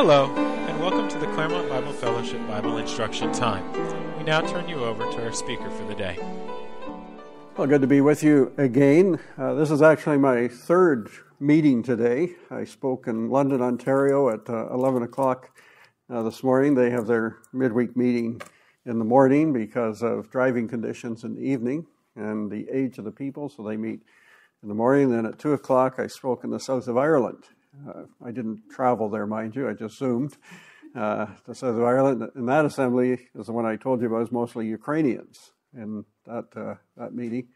Hello, and welcome to the Claremont Bible Fellowship Bible Instruction Time. We now turn you over to our speaker for the day. Well, good to be with you again. Uh, this is actually my third meeting today. I spoke in London, Ontario at uh, 11 o'clock uh, this morning. They have their midweek meeting in the morning because of driving conditions in the evening and the age of the people, so they meet in the morning. Then at 2 o'clock, I spoke in the south of Ireland uh, I didn't travel there, mind you. I just zoomed uh, to South of Ireland. And that assembly is the one I told you about. Is mostly Ukrainians in that uh, that meeting,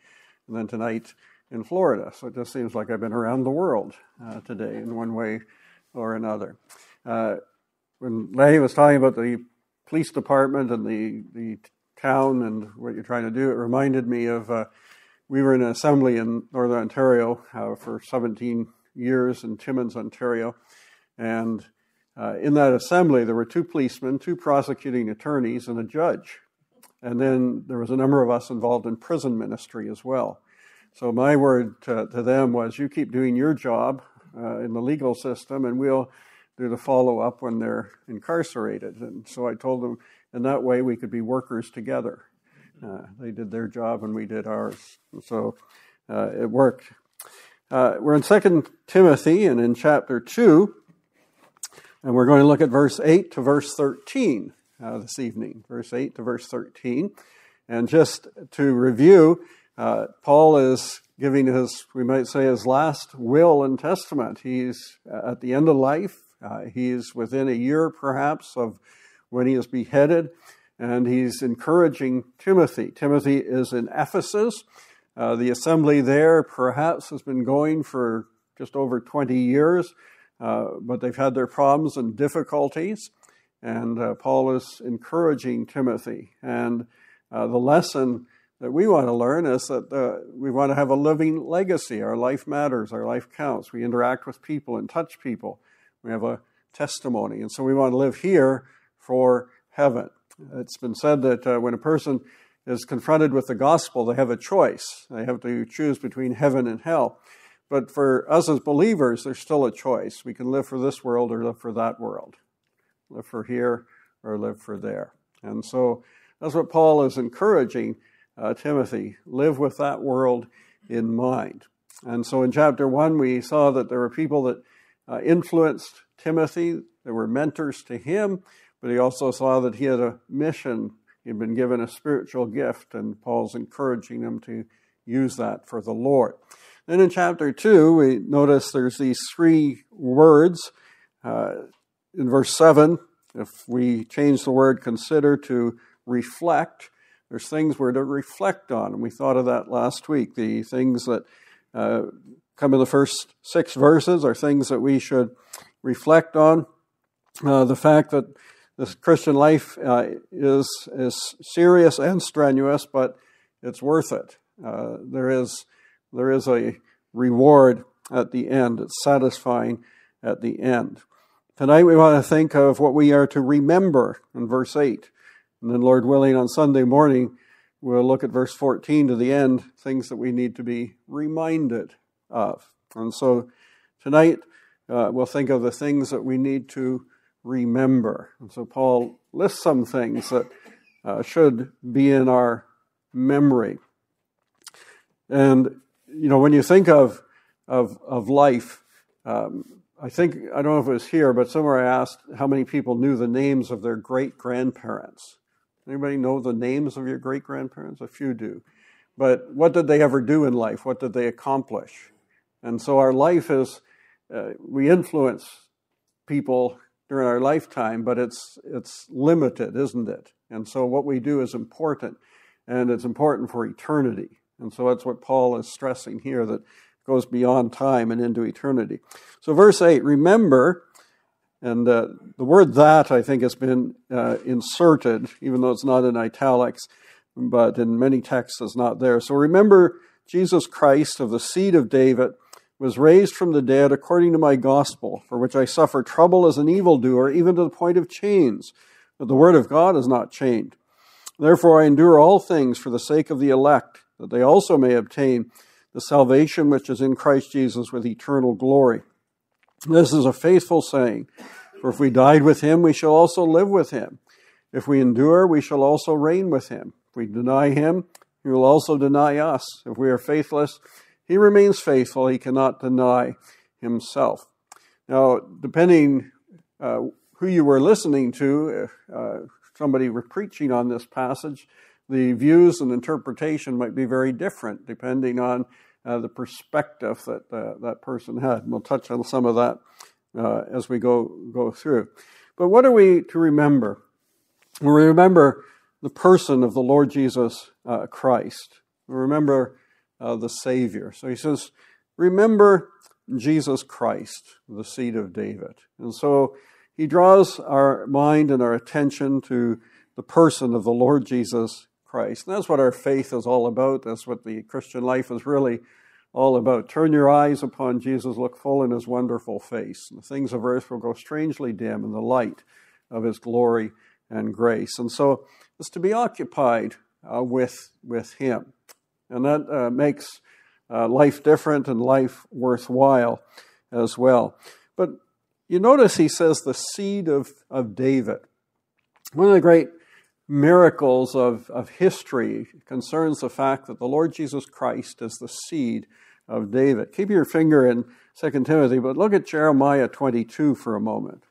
and then tonight in Florida. So it just seems like I've been around the world uh, today in one way or another. Uh, when Larry was talking about the police department and the the town and what you're trying to do, it reminded me of. Uh, we were in an assembly in Northern Ontario for 17 years in Timmins, Ontario. And uh, in that assembly, there were two policemen, two prosecuting attorneys, and a judge. And then there was a number of us involved in prison ministry as well. So my word to, to them was, you keep doing your job uh, in the legal system, and we'll do the follow up when they're incarcerated. And so I told them, in that way, we could be workers together. Uh, they did their job, and we did ours. And so uh, it worked. Uh, we're in 2 Timothy and in chapter 2, and we're going to look at verse 8 to verse 13 uh, this evening. Verse 8 to verse 13. And just to review, uh, Paul is giving his, we might say, his last will and testament. He's at the end of life. Uh, he's within a year, perhaps, of when he is beheaded, and he's encouraging Timothy. Timothy is in Ephesus. Uh, the assembly there perhaps has been going for just over 20 years, uh, but they've had their problems and difficulties. And uh, Paul is encouraging Timothy. And uh, the lesson that we want to learn is that uh, we want to have a living legacy. Our life matters, our life counts. We interact with people and touch people. We have a testimony. And so we want to live here for heaven. It's been said that uh, when a person is confronted with the gospel, they have a choice. They have to choose between heaven and hell. But for us as believers, there's still a choice. We can live for this world or live for that world, live for here or live for there. And so that's what Paul is encouraging uh, Timothy live with that world in mind. And so in chapter 1, we saw that there were people that uh, influenced Timothy, there were mentors to him, but he also saw that he had a mission He'd been given a spiritual gift, and Paul's encouraging him to use that for the Lord. Then in chapter 2, we notice there's these three words. Uh, in verse 7, if we change the word consider to reflect, there's things we're to reflect on. And we thought of that last week. The things that uh, come in the first six verses are things that we should reflect on. Uh, the fact that this Christian life uh, is, is serious and strenuous, but it's worth it. Uh, there, is, there is a reward at the end, it's satisfying at the end. Tonight we want to think of what we are to remember in verse 8. And then, Lord willing, on Sunday morning, we'll look at verse 14 to the end, things that we need to be reminded of. And so tonight uh, we'll think of the things that we need to remember. And so Paul lists some things that uh, should be in our memory. And, you know, when you think of, of, of life, um, I think, I don't know if it was here, but somewhere I asked how many people knew the names of their great grandparents. Anybody know the names of your great grandparents? A few do. But what did they ever do in life? What did they accomplish? And so our life is, uh, we influence people during our lifetime, but it's it's limited, isn't it? And so what we do is important, and it's important for eternity. And so that's what Paul is stressing here that goes beyond time and into eternity. So verse eight, remember, and uh, the word that I think has been uh, inserted, even though it's not in italics, but in many texts it's not there. So remember Jesus Christ of the seed of David was raised from the dead according to my gospel, for which I suffer trouble as an evildoer, even to the point of chains. But the word of God is not chained. Therefore I endure all things for the sake of the elect, that they also may obtain the salvation which is in Christ Jesus with eternal glory. This is a faithful saying, For if we died with him, we shall also live with him. If we endure, we shall also reign with him. If we deny him, he will also deny us. If we are faithless, he remains faithful. He cannot deny himself. Now, depending uh, who you were listening to, uh, somebody were preaching on this passage, the views and interpretation might be very different depending on uh, the perspective that uh, that person had. And we'll touch on some of that uh, as we go go through. But what are we to remember? We remember the person of the Lord Jesus uh, Christ. We remember uh, the Savior. So he says, "Remember Jesus Christ, the seed of David." And so he draws our mind and our attention to the person of the Lord Jesus Christ. And that's what our faith is all about. That's what the Christian life is really all about. Turn your eyes upon Jesus, look full in his wonderful face. The things of earth will grow strangely dim in the light of his glory and grace. And so it's to be occupied uh, with, with him. And that uh, makes uh, life different and life worthwhile as well. But you notice he says the seed of, of David. One of the great miracles of, of history concerns the fact that the Lord Jesus Christ is the seed of David. Keep your finger in 2 Timothy, but look at Jeremiah 22 for a moment.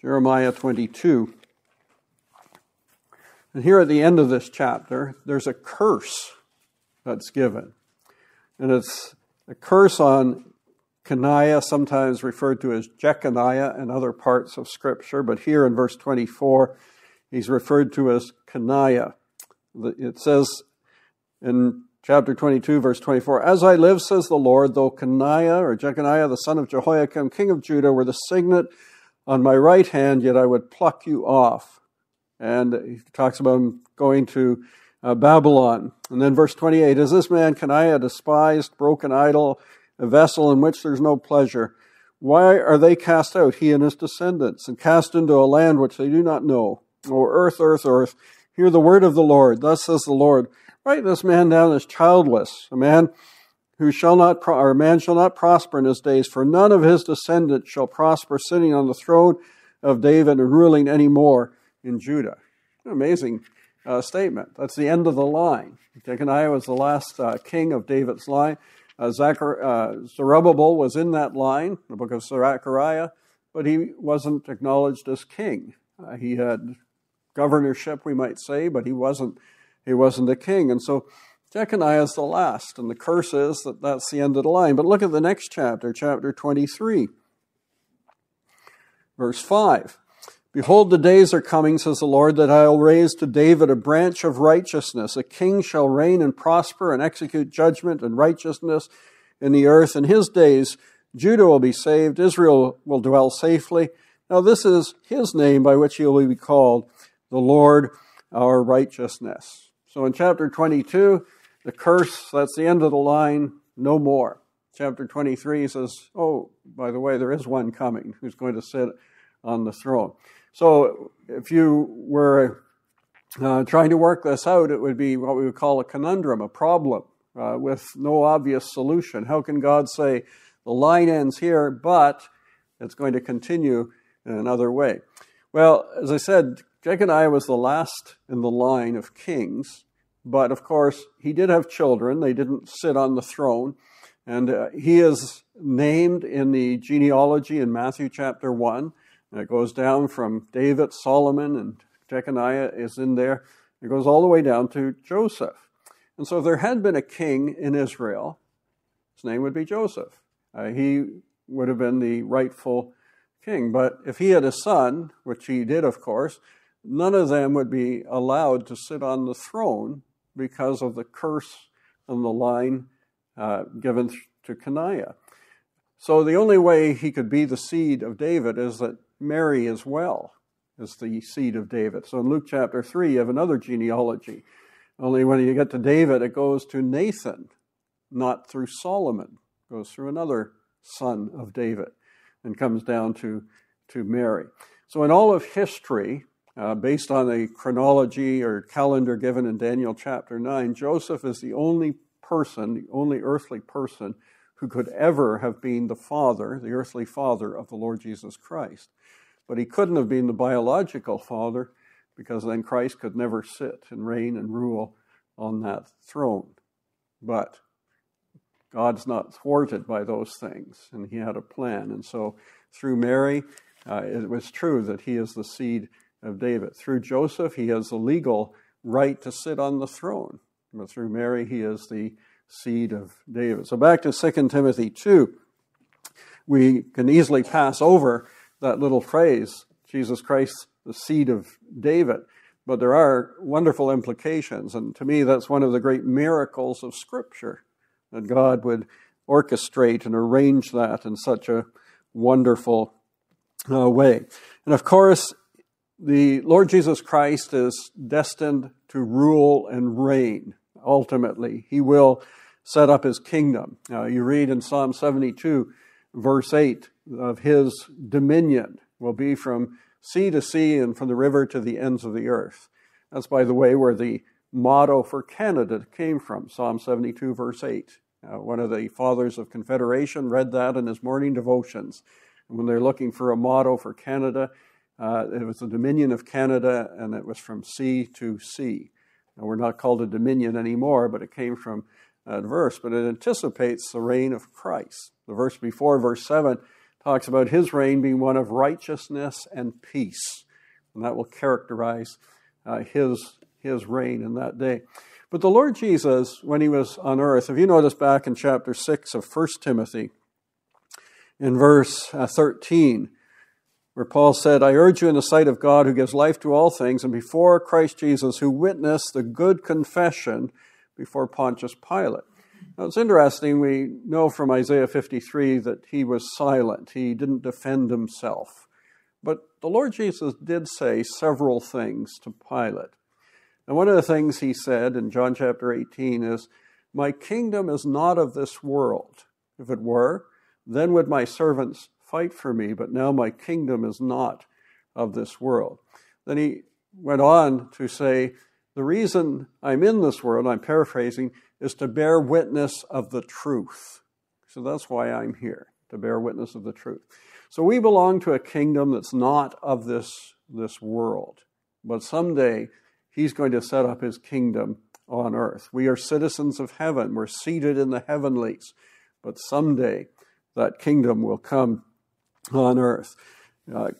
Jeremiah 22. And here at the end of this chapter, there's a curse that's given. And it's a curse on Coniah, sometimes referred to as Jeconiah in other parts of Scripture, but here in verse 24, he's referred to as Coniah. It says in chapter 22, verse 24, As I live, says the Lord, though Coniah or Jeconiah, the son of Jehoiakim, king of Judah, were the signet on my right hand, yet I would pluck you off. And he talks about him going to uh, Babylon. And then verse 28, Is this man Coniah despised, broken idol, a vessel in which there's no pleasure. Why are they cast out, he and his descendants, and cast into a land which they do not know? O earth, earth, earth, hear the word of the Lord. Thus says the Lord, write this man down as childless, a man who shall not, pro- or man shall not prosper in his days, for none of his descendants shall prosper sitting on the throne of David and ruling any more in Judah. Amazing uh, statement. That's the end of the line. Jeconiah was the last uh, king of David's line. Uh, Zachar, uh, Zerubbabel was in that line, the book of Zechariah, but he wasn't acknowledged as king. Uh, he had governorship, we might say, but he wasn't. He wasn't a king, and so Jeconiah is the last, and the curse is that that's the end of the line. But look at the next chapter, chapter 23, verse 5. Behold, the days are coming, says the Lord, that I'll raise to David a branch of righteousness. A king shall reign and prosper and execute judgment and righteousness in the earth. In his days, Judah will be saved, Israel will dwell safely. Now, this is his name by which he will be called, the Lord our righteousness. So in chapter 22, the curse, that's the end of the line, no more. Chapter 23 says, oh, by the way, there is one coming who's going to sit on the throne. So if you were uh, trying to work this out, it would be what we would call a conundrum, a problem uh, with no obvious solution. How can God say the line ends here, but it's going to continue in another way? Well, as I said, Jeconiah was the last in the line of kings, but of course, he did have children. They didn't sit on the throne. And uh, he is named in the genealogy in Matthew chapter 1. And it goes down from David, Solomon, and Jeconiah is in there. It goes all the way down to Joseph. And so if there had been a king in Israel, his name would be Joseph. Uh, he would have been the rightful king. But if he had a son, which he did, of course, none of them would be allowed to sit on the throne because of the curse and the line uh, given to Coniah. So the only way he could be the seed of David is that Mary as well is the seed of David. So in Luke chapter 3, you have another genealogy. Only when you get to David, it goes to Nathan, not through Solomon. It goes through another son of David and comes down to, to Mary. So in all of history, uh, based on a chronology or calendar given in Daniel chapter 9, Joseph is the only person, the only earthly person who could ever have been the father, the earthly father of the Lord Jesus Christ. But he couldn't have been the biological father because then Christ could never sit and reign and rule on that throne. But God's not thwarted by those things, and he had a plan. And so through Mary, uh, it was true that he is the seed of David. Through Joseph, he has the legal right to sit on the throne. But through Mary, he is the seed of David. So back to 2 Timothy 2, we can easily pass over that little phrase, Jesus Christ, the seed of David. But there are wonderful implications, and to me, that's one of the great miracles of Scripture that God would orchestrate and arrange that in such a wonderful uh, way. And of course, the Lord Jesus Christ is destined to rule and reign ultimately. He will set up his kingdom. Uh, you read in Psalm 72, verse 8, of his dominion will be from sea to sea and from the river to the ends of the earth. That's, by the way, where the motto for Canada came from, Psalm 72, verse 8. Uh, one of the fathers of Confederation read that in his morning devotions. And when they're looking for a motto for Canada, uh, it was the Dominion of Canada, and it was from sea to sea. Now, we're not called a dominion anymore, but it came from that verse, but it anticipates the reign of Christ. The verse before, verse 7, talks about his reign being one of righteousness and peace. And that will characterize uh, his, his reign in that day. But the Lord Jesus, when he was on earth, if you notice back in chapter 6 of 1 Timothy, in verse uh, 13, where Paul said, I urge you in the sight of God who gives life to all things, and before Christ Jesus, who witnessed the good confession before Pontius Pilate. Now it's interesting, we know from Isaiah 53 that he was silent, he didn't defend himself. But the Lord Jesus did say several things to Pilate. And one of the things he said in John chapter 18 is, My kingdom is not of this world. If it were, then would my servants fight for me, but now my kingdom is not of this world. Then he went on to say, The reason I'm in this world, I'm paraphrasing, is to bear witness of the truth. So that's why I'm here, to bear witness of the truth. So we belong to a kingdom that's not of this, this world. But someday He's going to set up his kingdom on earth. We are citizens of heaven. We're seated in the heavenlies. But someday that kingdom will come on earth. Uh,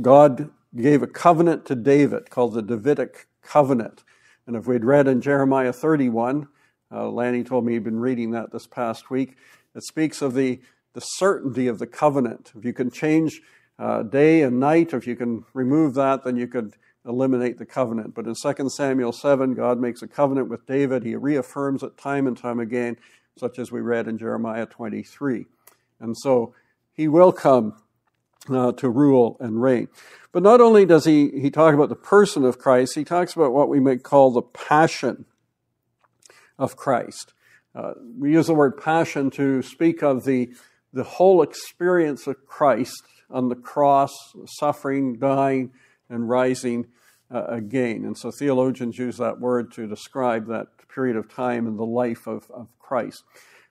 God gave a covenant to David called the Davidic covenant. And if we'd read in Jeremiah 31, uh, Lanny told me he'd been reading that this past week, it speaks of the, the certainty of the covenant. If you can change uh, day and night, if you can remove that, then you could eliminate the covenant. But in 2 Samuel 7, God makes a covenant with David. He reaffirms it time and time again, such as we read in Jeremiah 23. And so he will come uh, to rule and reign. But not only does he, he talk about the person of Christ, he talks about what we may call the passion of Christ. Uh, we use the word passion to speak of the, the whole experience of Christ on the cross, suffering, dying, and rising uh, again. And so theologians use that word to describe that period of time in the life of, of Christ.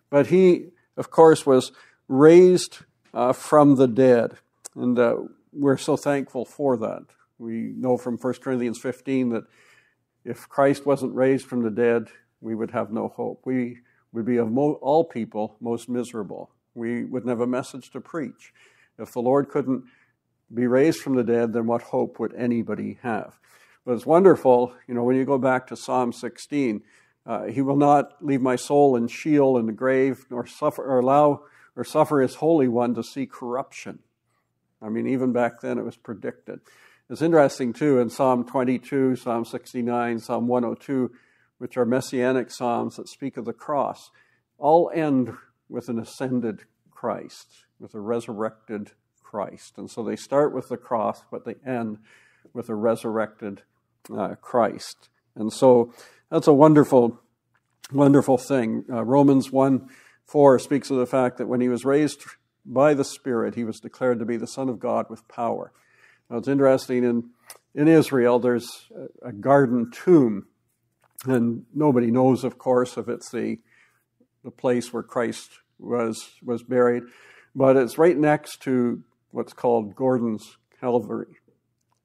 But he, of course, was raised uh, from the dead. And uh, we're so thankful for that. We know from 1 Corinthians 15 that if Christ wasn't raised from the dead, we would have no hope. We would be of mo- all people most miserable. We wouldn't have a message to preach. If the Lord couldn't be raised from the dead, then what hope would anybody have? But it's wonderful, you know, when you go back to Psalm 16, uh, he will not leave my soul in Sheol in the grave, nor suffer or allow or suffer his holy one to see corruption. I mean, even back then it was predicted. It's interesting too in Psalm 22, Psalm 69, Psalm 102, which are messianic psalms that speak of the cross, all end with an ascended Christ, with a resurrected Christ. And so they start with the cross, but they end with a resurrected uh, Christ. And so that's a wonderful, wonderful thing. Uh, Romans 1 4 speaks of the fact that when he was raised by the Spirit, he was declared to be the Son of God with power. Now it's interesting, in, in Israel, there's a, garden tomb, and nobody knows, of course, if it's the, the place where Christ was, was buried, but it's right next to what's called Gordon's Calvary.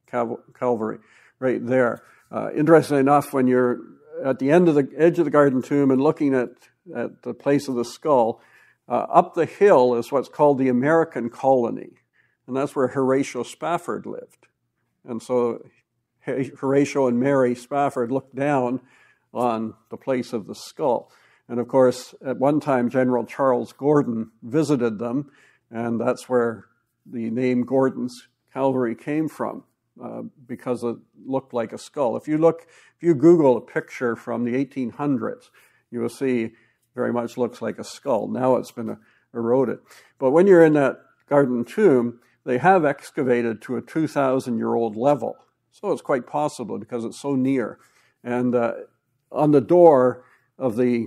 Calvary, right there. Uh, interestingly enough, when you're at the end of the edge of the garden tomb and looking at, at the place of the skull, uh, up the hill is what's called the American colony, and that's where Horatio Spafford lived. And so Horatio and Mary Spafford looked down on the place of the skull. And of course, at one time, General Charles Gordon visited them, and that's where the name Gordon's Calvary came from. Uh, because it looked like a skull. If you look, if you Google a picture from the 1800s, you will see very much looks like a skull. Now it's been eroded. But when you're in that garden tomb, they have excavated to a 2,000 year old level. So it's quite possible because it's so near. And uh, on the door of the,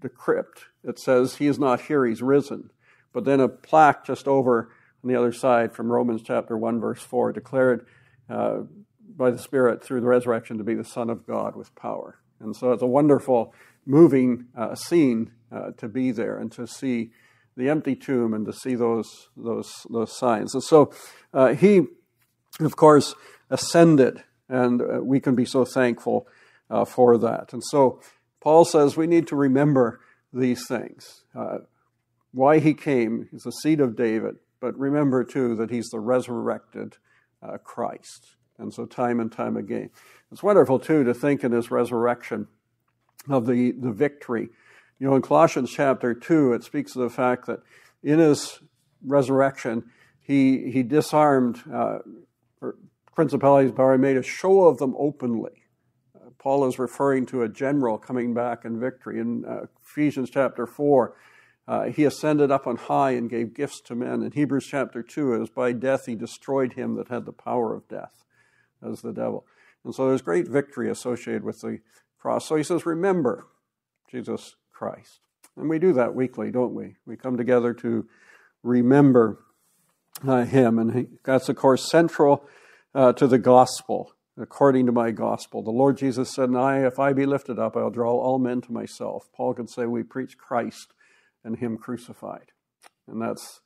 the crypt, it says, He is not here, He's risen. But then a plaque just over on the other side from Romans chapter 1, verse 4 declared uh, by the Spirit through the resurrection to be the Son of God with power. And so it's a wonderful, moving uh, scene uh, to be there and to see the empty tomb and to see those, those, those signs. And so uh, he, of course, ascended, and uh, we can be so thankful uh, for that. And so Paul says we need to remember these things. why he came is the seed of David, but remember too that he's the resurrected uh, Christ. And so, time and time again. It's wonderful, too, to think in his resurrection of the, the victory. You know, in Colossians chapter 2, it speaks of the fact that in his resurrection, he, he disarmed uh, principalities, power, made a show of them openly. Uh, Paul is referring to a general coming back in victory. In uh, Ephesians chapter 4, uh, he ascended up on high and gave gifts to men. In Hebrews chapter 2, it was by death he destroyed him that had the power of death, as the devil. And so there's great victory associated with the cross. So he says, Remember Jesus Christ. And we do that weekly, don't we? We come together to remember uh, him. And he, that's, of course, central uh, to the gospel, according to my gospel. The Lord Jesus said, I, if I be lifted up, I'll draw all men to myself. Paul could say, We preach Christ and Him crucified. And that's,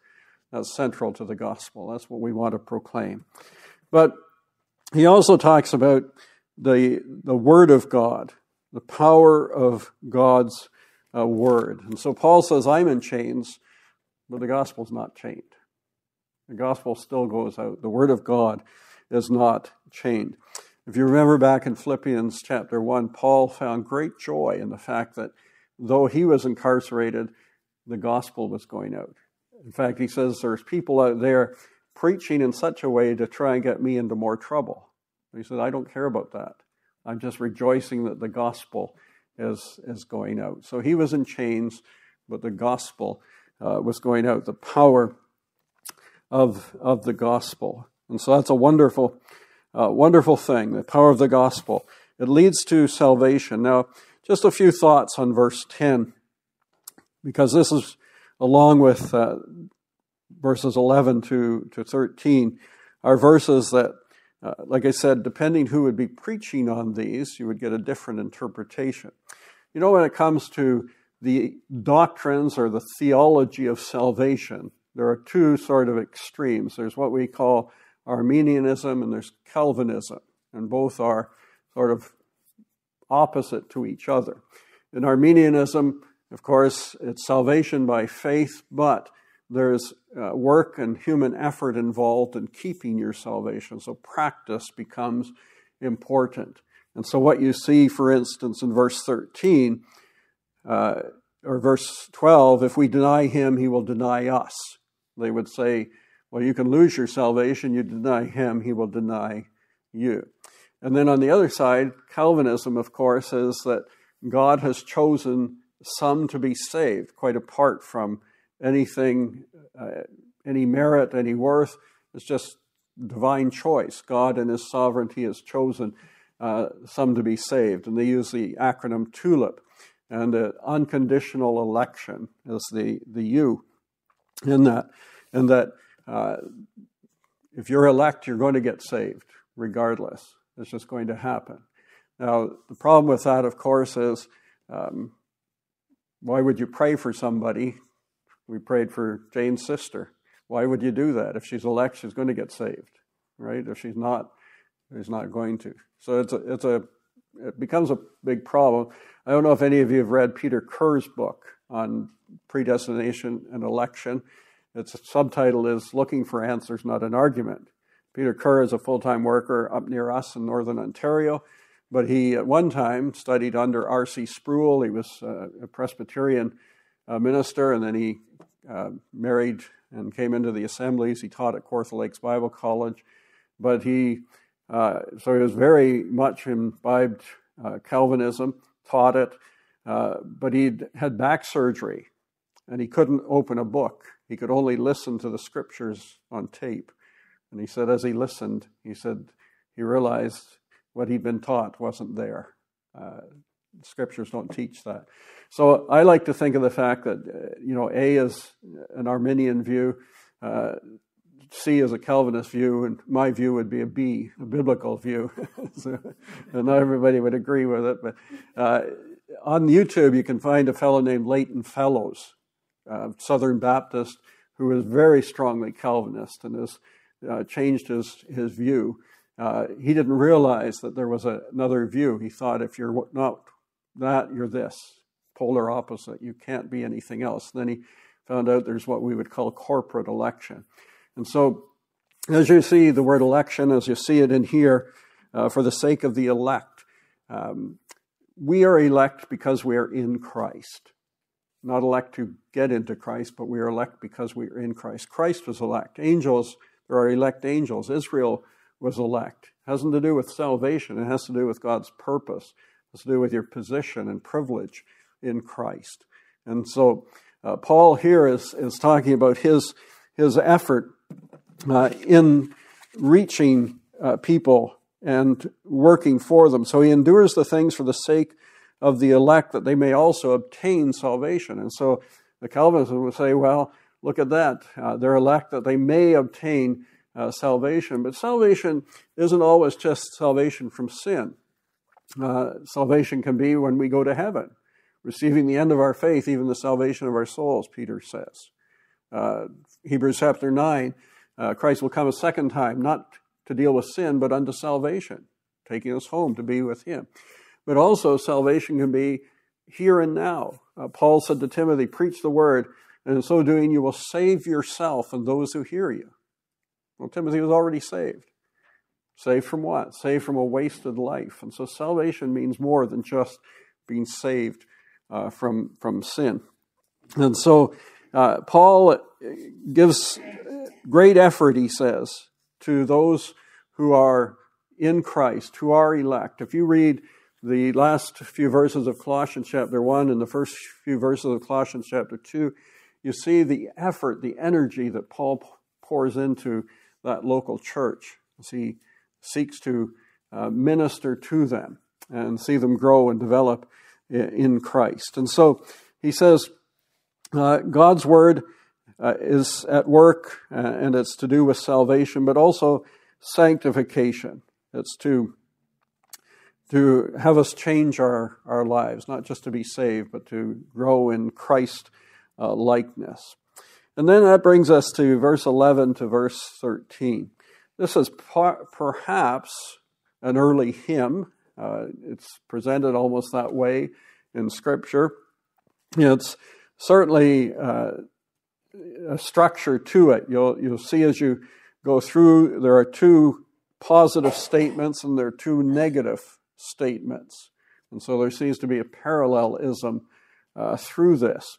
that's central to the gospel. That's what we want to proclaim. But he also talks about the, the Word of God, the power of God's uh, Word. And so Paul says, I'm in chains, but the gospel's not chained. The gospel still goes out. The Word of God is not chained. If you remember back in Philippians chapter 1, Paul found great joy in the fact that though he was incarcerated, the gospel was going out. In fact, he says there's people out there preaching in such a way to try and get me into more trouble. He said, I don't care about that. I'm just rejoicing that the gospel is, is going out. So he was in chains, but the gospel uh, was going out, the power of, of the gospel. And so that's a wonderful, uh, wonderful thing, the power of the gospel. It leads to salvation. Now, just a few thoughts on verse 10 because this is along with uh, verses 11 to, to 13 are verses that, uh, like I said, depending who would be preaching on these, you would get a different interpretation. You know, when it comes to the doctrines or the theology of salvation, there are two sort of extremes. There's what we call Arminianism and there's Calvinism, and both are sort of opposite to each other. In Arminianism, of course, it's salvation by faith, but there's uh, work and human effort involved in keeping your salvation. So practice becomes important. And so, what you see, for instance, in verse 13 uh, or verse 12, if we deny him, he will deny us. They would say, well, you can lose your salvation, you deny him, he will deny you. And then on the other side, Calvinism, of course, is that God has chosen some to be saved, quite apart from anything, uh, any merit, any worth. It's just divine choice. God in His sovereignty has chosen uh, some to be saved. And they use the acronym TULIP. And uh, unconditional election is the, the U in that. And that uh, if you're elect, you're going to get saved regardless. It's just going to happen. Now, the problem with that, of course, is um, why would you pray for somebody We prayed for Jane's sister. Why would you do that? If she's elect, she's going to get saved, right? If she's not, she's not going to. So it's a, it's a, it becomes a big problem. I don't know if any of you have read Peter Kerr's book on predestination and election. Its subtitle is Looking for Answers, Not an Argument. Peter Kerr is a full time worker up near us in northern Ontario, but he at one time studied under R.C. Sproul. He was uh, a Presbyterian uh, minister, and then he uh, married and came into the assemblies. He taught at Kawartha Lakes Bible College, but he uh, so he was very much imbibed uh, Calvinism, taught it, uh, but he had back surgery, and he couldn't open a book. He could only listen to the scriptures on tape. And he said, as he listened, he said he realized what he'd been taught wasn't there. Scriptures don't teach that. So I like to think of the fact that, uh, you know, A is an Arminian view, uh, C is a Calvinist view, and my view would be a B, a biblical view. so, and not everybody would agree with it. But uh, on YouTube, you can find a fellow named Leighton Flowers, uh, Southern Baptist, who is very strongly Calvinist and has uh, changed his, his view. Uh, he didn't realize that there was a, another view. He thought if you're not that, you're this, polar opposite. You can't be anything else. Then he found out there's what we would call corporate election. And so, as you see the word election, as you see it in here, uh, for the sake of the elect, um, we are elect because we are in Christ. Not elect to get into Christ, but we are elect because we are in Christ. Christ was elect. Angels, there are elect angels. Israel was elect. It hasn't to do with salvation, it has to do with God's purpose, has to do with your position and privilege in Christ. And so uh, Paul here is, is talking about his, his effort uh, in reaching uh, people and working for them. So he endures the things for the sake of the elect that they may also obtain salvation. And so the Calvinists would say, well, look at that. Uh, they're elect that they may obtain uh, salvation. But salvation isn't always just salvation from sin. Uh, salvation can be when we go to heaven, receiving the end of our faith, even the salvation of our souls, Peter says. Uh, Hebrews chapter 9, uh, Christ will come a second time, not to deal with sin, but unto salvation, taking us home to be with Him. But also, salvation can be here and now. Uh, Paul said to Timothy, Preach the word, and in so doing, you will save yourself and those who hear you. Well, Timothy was already saved. Saved from what? Saved from a wasted life. And so salvation means more than just being saved uh, from, from sin. And so uh, Paul gives great effort, he says, to those who are in Christ, who are elect. If you read the last few verses of Colossians chapter 1 and the first few verses of Colossians chapter 2, you see the effort, the energy that Paul pours into that local church as seeks to uh, minister to them and see them grow and develop in Christ. And so he says, uh, God's word uh, is at work, uh, and it's to do with salvation, but also sanctification. It's to to have us change our, our lives, not just to be saved, but to grow in Christ uh, likeness. And then that brings us to verse 11 to verse 13. This is perhaps an early hymn. Uh, it's presented almost that way in Scripture. It's certainly uh, a structure to it. You'll, you'll see as you go through, there are two positive statements and there are two negative statements. And so there seems to be a parallelism uh, through this.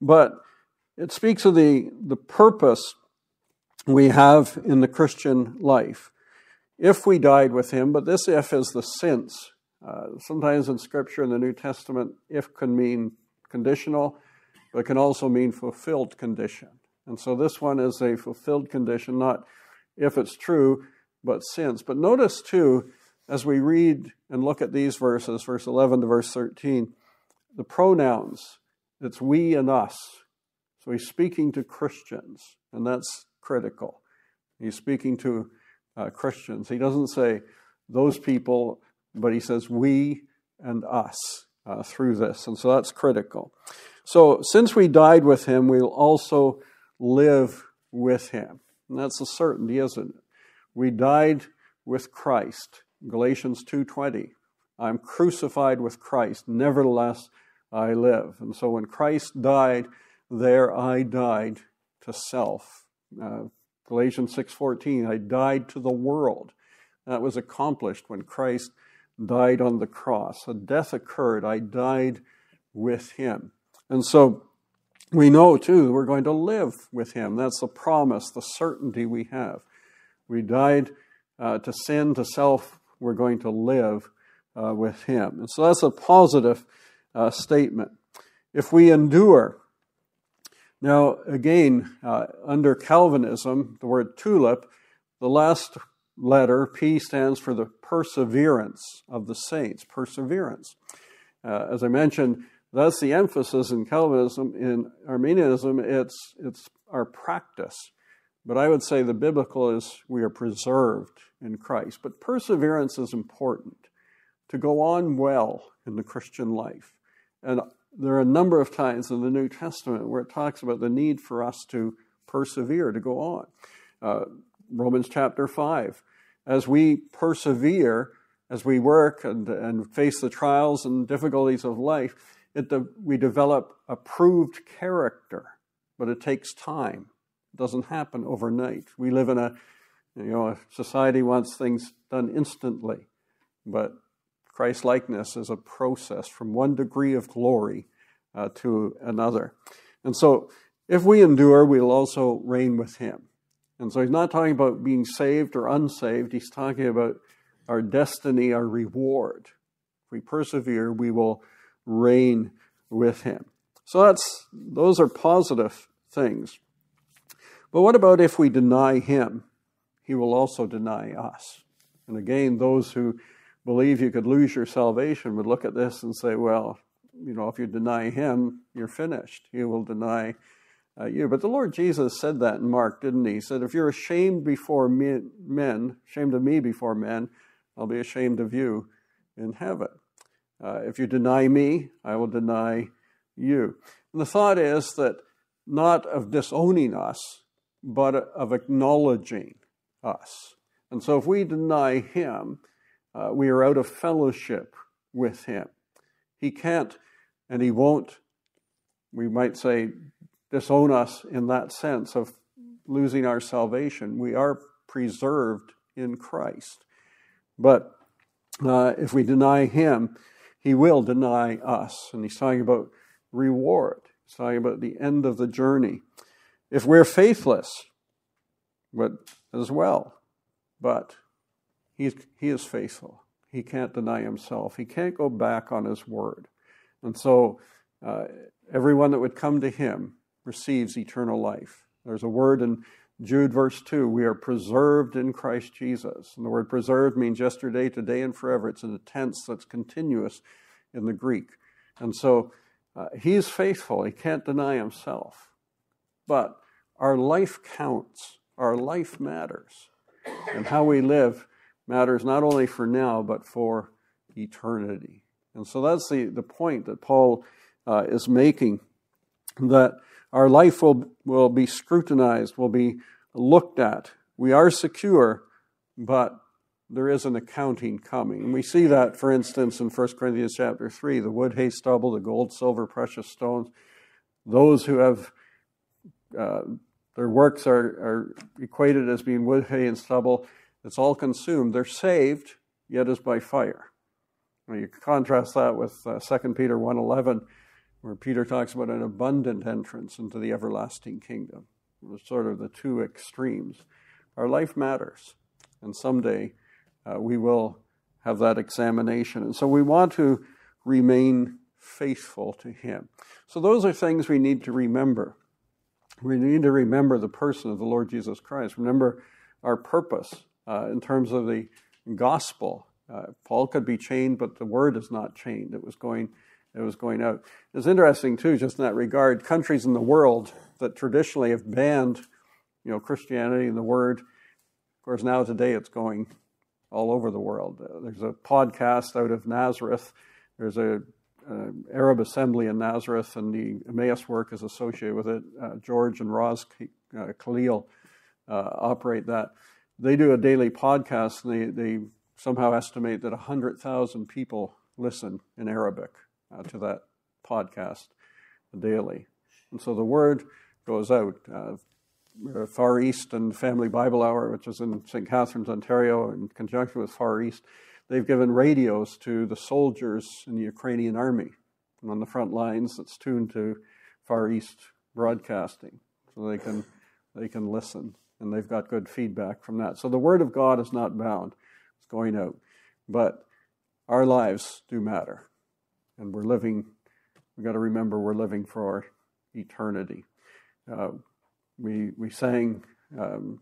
But it speaks of the, the purpose we have in the Christian life. If we died with him, but this if is the since. Uh, sometimes in Scripture in the New Testament, if can mean conditional, but can also mean fulfilled condition. And so this one is a fulfilled condition, not if it's true, but since. But notice too, as we read and look at these verses, verse 11 to verse 13, the pronouns, it's we and us. So he's speaking to Christians, and that's critical. He's speaking to uh, Christians. He doesn't say those people, but he says we and us uh, through this. And so that's critical. So, since we died with him, we'll also live with him. And that's a certainty, isn't it? We died with Christ. Galatians 2:20. I'm crucified with Christ, nevertheless I live. And so when Christ died, there I died to self. Uh, Galatians 6:14, I died to the world. That was accomplished when Christ died on the cross. A death occurred. I died with him. And so we know too we're going to live with him. That's the promise, the certainty we have. We died uh, to sin, to self. We're going to live uh, with him. And so that's a positive uh, statement. If we endure, now again, uh, under Calvinism, the word tulip, the last letter, P, stands for the perseverance of the saints. Perseverance. Uh, as I mentioned, that's the emphasis in Calvinism. In Arminianism, it's, it's our practice. But I would say the biblical is we are preserved in Christ. But perseverance is important to go on well in the Christian life. And there are a number of times in the New Testament where it talks about the need for us to persevere, to go on. Uh, Romans chapter 5. As we persevere, as we work and, and face the trials and difficulties of life, it we develop approved character, but it takes time. It doesn't happen overnight. We live in a, you know, a society wants things done instantly, but Christ likeness is a process from one degree of glory uh, to another. And so, if we endure, we'll also reign with Him. And so he's not talking about being saved or unsaved. He's talking about our destiny, our reward. If we persevere, we will reign with him. So that's those are positive things. But what about if we deny him? He will also deny us. And again, those who believe you could lose your salvation would look at this and say, well, you know, if you deny him, you're finished. He will deny uh, you. But the Lord Jesus said that in Mark, didn't he? He said, If you're ashamed before men, ashamed of me before men, I'll be ashamed of you in heaven. Uh, if you deny me, I will deny you. And the thought is that not of disowning us, but of acknowledging us. And so if we deny him, uh, we are out of fellowship with him. He can't and he won't, we might say, disown us in that sense of losing our salvation. We are preserved in Christ. But uh, if we deny Him, He will deny us. And He's talking about reward, He's talking about the end of the journey. If we're faithless, but as well, but he's, He is faithful. He can't deny Himself, He can't go back on His word. And so, uh, everyone that would come to Him receives eternal life. There's a word in Jude, verse 2 we are preserved in Christ Jesus. And the word preserved means yesterday, today, and forever. It's in a tense that's continuous in the Greek. And so uh, he's faithful, he can't deny himself. But our life counts, our life matters. And how we live matters not only for now, but for eternity. And so that's the, the point that Paul uh, is making that our life will, will be scrutinized, will be looked at. We are secure, but there is an accounting coming. And we see that, for instance, in 1 Corinthians chapter 3 the wood, hay, stubble, the gold, silver, precious stones. Those who have uh, their works are, are equated as being wood, hay, and stubble. It's all consumed. They're saved, yet as by fire. Now you contrast that with uh, 2 Peter 1.11 where Peter talks about an abundant entrance into the everlasting kingdom. It's sort of the two extremes. Our life matters, and someday uh, we will have that examination. And so we want to remain faithful to Him. So those are things we need to remember. We need to remember the person of the Lord Jesus Christ. Remember our purpose uh, in terms of the gospel. Uh, Paul could be chained, but the word is not chained. It was going it was going out. It's interesting too, just in that regard, countries in the world that traditionally have banned, you know, Christianity and the Word. Of course, now today it's going all over the world. Uh, there's a podcast out of Nazareth. There's a uh, Arab assembly in Nazareth, and the Emmaus work is associated with it. Uh, George and Roz uh, Khalil uh, operate that. They do a daily podcast, and they, they somehow estimate that 100,000 people listen in Arabic uh, to that podcast daily. And so the word goes out. Uh, Far East and Family Bible Hour, which is in St. Catharines, Ontario, in conjunction with Far East, they've given radios to the soldiers in the Ukrainian army and on the front lines that's tuned to Far East broadcasting, so they can they can listen, and they've got good feedback from that. So the Word of God is not bound; it's going out, but our lives do matter, and we're living. We've got to remember we're living for our eternity. Uh, we we sang um,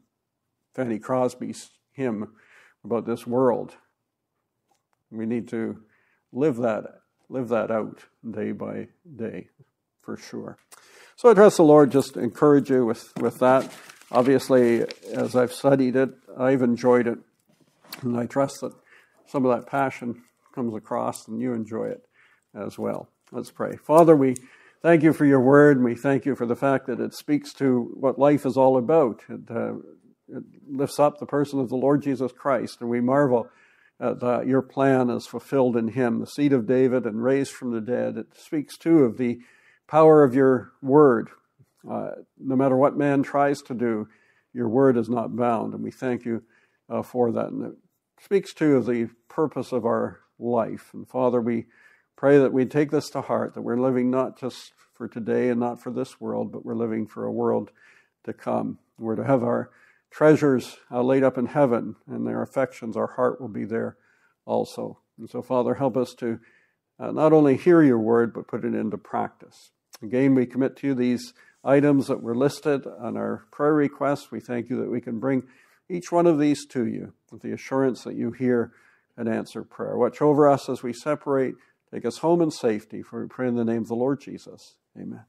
Fanny Crosby's hymn about this world. We need to live that live that out day by day, for sure. So I trust the Lord just encourage you with, with that. Obviously, as I've studied it, I've enjoyed it, and I trust that some of that passion comes across and you enjoy it as well. Let's pray. Father, we thank you for your word, and we thank you for the fact that it speaks to what life is all about. It, uh, it lifts up the person of the Lord Jesus Christ, and we marvel at uh, your plan is fulfilled in him, the seed of David and raised from the dead. It speaks too of the power of your word. Uh, no matter what man tries to do, your word is not bound, and we thank you uh, for that. And it speaks to the purpose of our life. And Father, we pray that we take this to heart, that we're living not just for today and not for this world, but we're living for a world to come. We're to have our treasures uh, laid up in heaven, and their affections, our heart will be there also. And so, Father, help us to uh, not only hear your word, but put it into practice. Again, we commit to you these items that were listed on our prayer requests. We thank you that we can bring each one of these to you with the assurance that you hear and answer prayer. Watch over us as we separate Take us home in safety, for we pray in the name of the Lord Jesus. Amen.